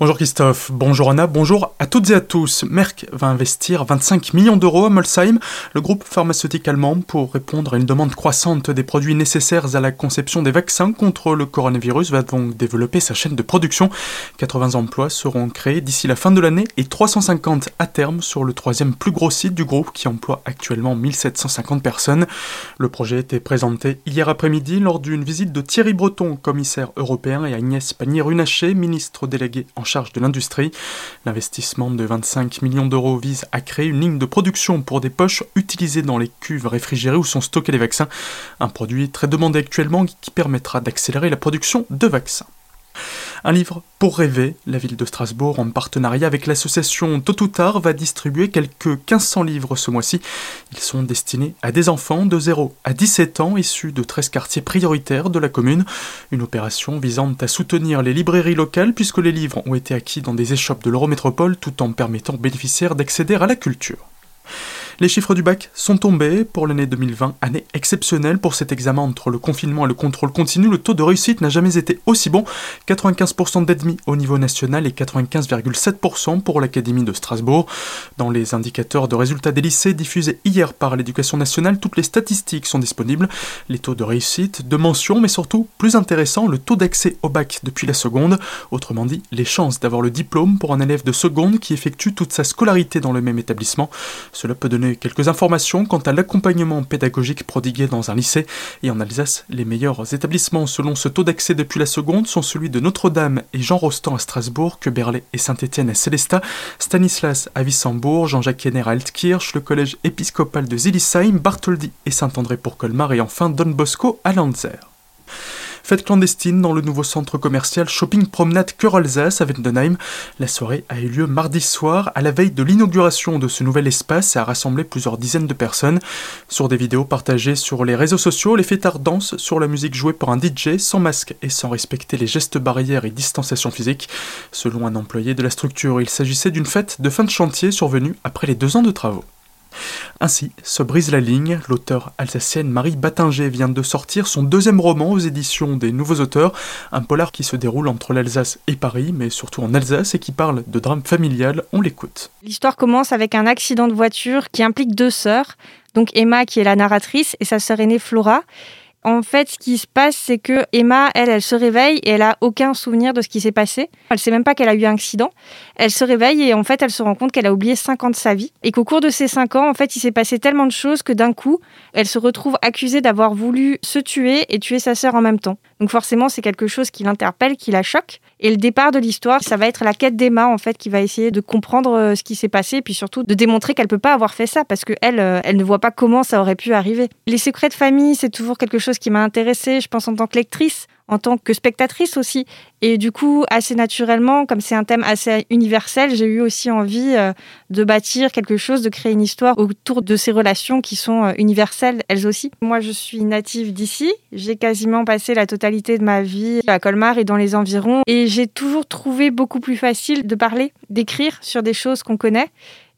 Bonjour Christophe, bonjour Anna, bonjour à toutes et à tous. Merck va investir 25 millions d'euros à Molsheim, le groupe pharmaceutique allemand, pour répondre à une demande croissante des produits nécessaires à la conception des vaccins contre le coronavirus, va donc développer sa chaîne de production. 80 emplois seront créés d'ici la fin de l'année et 350 à terme sur le troisième plus gros site du groupe qui emploie actuellement 1750 personnes. Le projet été présenté hier après-midi lors d'une visite de Thierry Breton, commissaire européen, et Agnès Pannier-Runacher, ministre déléguée en charge de l'industrie. L'investissement de 25 millions d'euros vise à créer une ligne de production pour des poches utilisées dans les cuves réfrigérées où sont stockés les vaccins, un produit très demandé actuellement qui permettra d'accélérer la production de vaccins. Un livre pour rêver. La ville de Strasbourg, en partenariat avec l'association Tôt ou Tard, va distribuer quelques 1500 livres ce mois-ci. Ils sont destinés à des enfants de 0 à 17 ans issus de 13 quartiers prioritaires de la commune. Une opération visant à soutenir les librairies locales puisque les livres ont été acquis dans des échoppes de l'Eurométropole tout en permettant aux bénéficiaires d'accéder à la culture. Les chiffres du bac sont tombés pour l'année 2020, année exceptionnelle pour cet examen entre le confinement et le contrôle continu. Le taux de réussite n'a jamais été aussi bon, 95% d'admis au niveau national et 95,7% pour l'Académie de Strasbourg. Dans les indicateurs de résultats des lycées diffusés hier par l'Éducation nationale, toutes les statistiques sont disponibles. Les taux de réussite, de mention, mais surtout, plus intéressant, le taux d'accès au bac depuis la seconde. Autrement dit, les chances d'avoir le diplôme pour un élève de seconde qui effectue toute sa scolarité dans le même établissement. Cela peut donner quelques informations quant à l'accompagnement pédagogique prodigué dans un lycée. Et en Alsace, les meilleurs établissements selon ce taux d'accès depuis la seconde sont celui de Notre-Dame et Jean Rostand à Strasbourg, que Berlay et Saint-Étienne à Célestat, Stanislas à Wissembourg, Jean-Jacques Henner à Altkirch, le collège épiscopal de Zilisheim, Bartholdi et Saint-André pour Colmar et enfin Don Bosco à Lanzer. Fête clandestine dans le nouveau centre commercial Shopping Promenade Cœur Alsace à Vendenheim. La soirée a eu lieu mardi soir à la veille de l'inauguration de ce nouvel espace et a rassemblé plusieurs dizaines de personnes. Sur des vidéos partagées sur les réseaux sociaux, les fêtards dansent sur la musique jouée par un DJ sans masque et sans respecter les gestes barrières et distanciation physique. Selon un employé de la structure, il s'agissait d'une fête de fin de chantier survenue après les deux ans de travaux. Ainsi se brise la ligne, l'auteur alsacienne Marie Battinger vient de sortir son deuxième roman aux éditions des Nouveaux Auteurs, un polar qui se déroule entre l'Alsace et Paris, mais surtout en Alsace et qui parle de drame familial, on l'écoute. L'histoire commence avec un accident de voiture qui implique deux sœurs, donc Emma qui est la narratrice et sa sœur aînée Flora, en fait, ce qui se passe, c'est que Emma, elle, elle se réveille et elle a aucun souvenir de ce qui s'est passé. Elle sait même pas qu'elle a eu un accident. Elle se réveille et en fait, elle se rend compte qu'elle a oublié 5 ans de sa vie et qu'au cours de ces 5 ans, en fait, il s'est passé tellement de choses que d'un coup, elle se retrouve accusée d'avoir voulu se tuer et tuer sa sœur en même temps. Donc forcément, c'est quelque chose qui l'interpelle, qui la choque. Et le départ de l'histoire, ça va être la quête d'Emma en fait qui va essayer de comprendre euh, ce qui s'est passé puis surtout de démontrer qu'elle peut pas avoir fait ça parce que elle, euh, elle ne voit pas comment ça aurait pu arriver. Les secrets de famille, c'est toujours quelque chose qui m'a intéressée, je pense en tant que lectrice en tant que spectatrice aussi. Et du coup, assez naturellement, comme c'est un thème assez universel, j'ai eu aussi envie euh, de bâtir quelque chose, de créer une histoire autour de ces relations qui sont euh, universelles, elles aussi. Moi, je suis native d'ici. J'ai quasiment passé la totalité de ma vie à Colmar et dans les environs. Et j'ai toujours trouvé beaucoup plus facile de parler, d'écrire sur des choses qu'on connaît.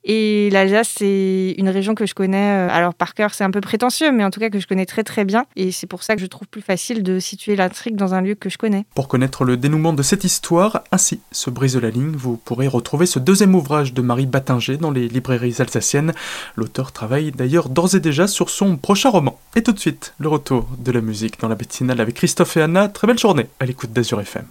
Et l'Alsace, c'est une région que je connais, euh, alors par cœur, c'est un peu prétentieux, mais en tout cas que je connais très très bien. Et c'est pour ça que je trouve plus facile de situer l'intrigue dans un lieu que je connais. Pour connaître le dénouement de cette histoire, ainsi se brise la ligne, vous pourrez retrouver ce deuxième ouvrage de Marie Battinger dans les librairies alsaciennes. L'auteur travaille d'ailleurs d'ores et déjà sur son prochain roman. Et tout de suite, le retour de la musique dans la bétinale avec Christophe et Anna. Très belle journée à l'écoute d'Azur FM.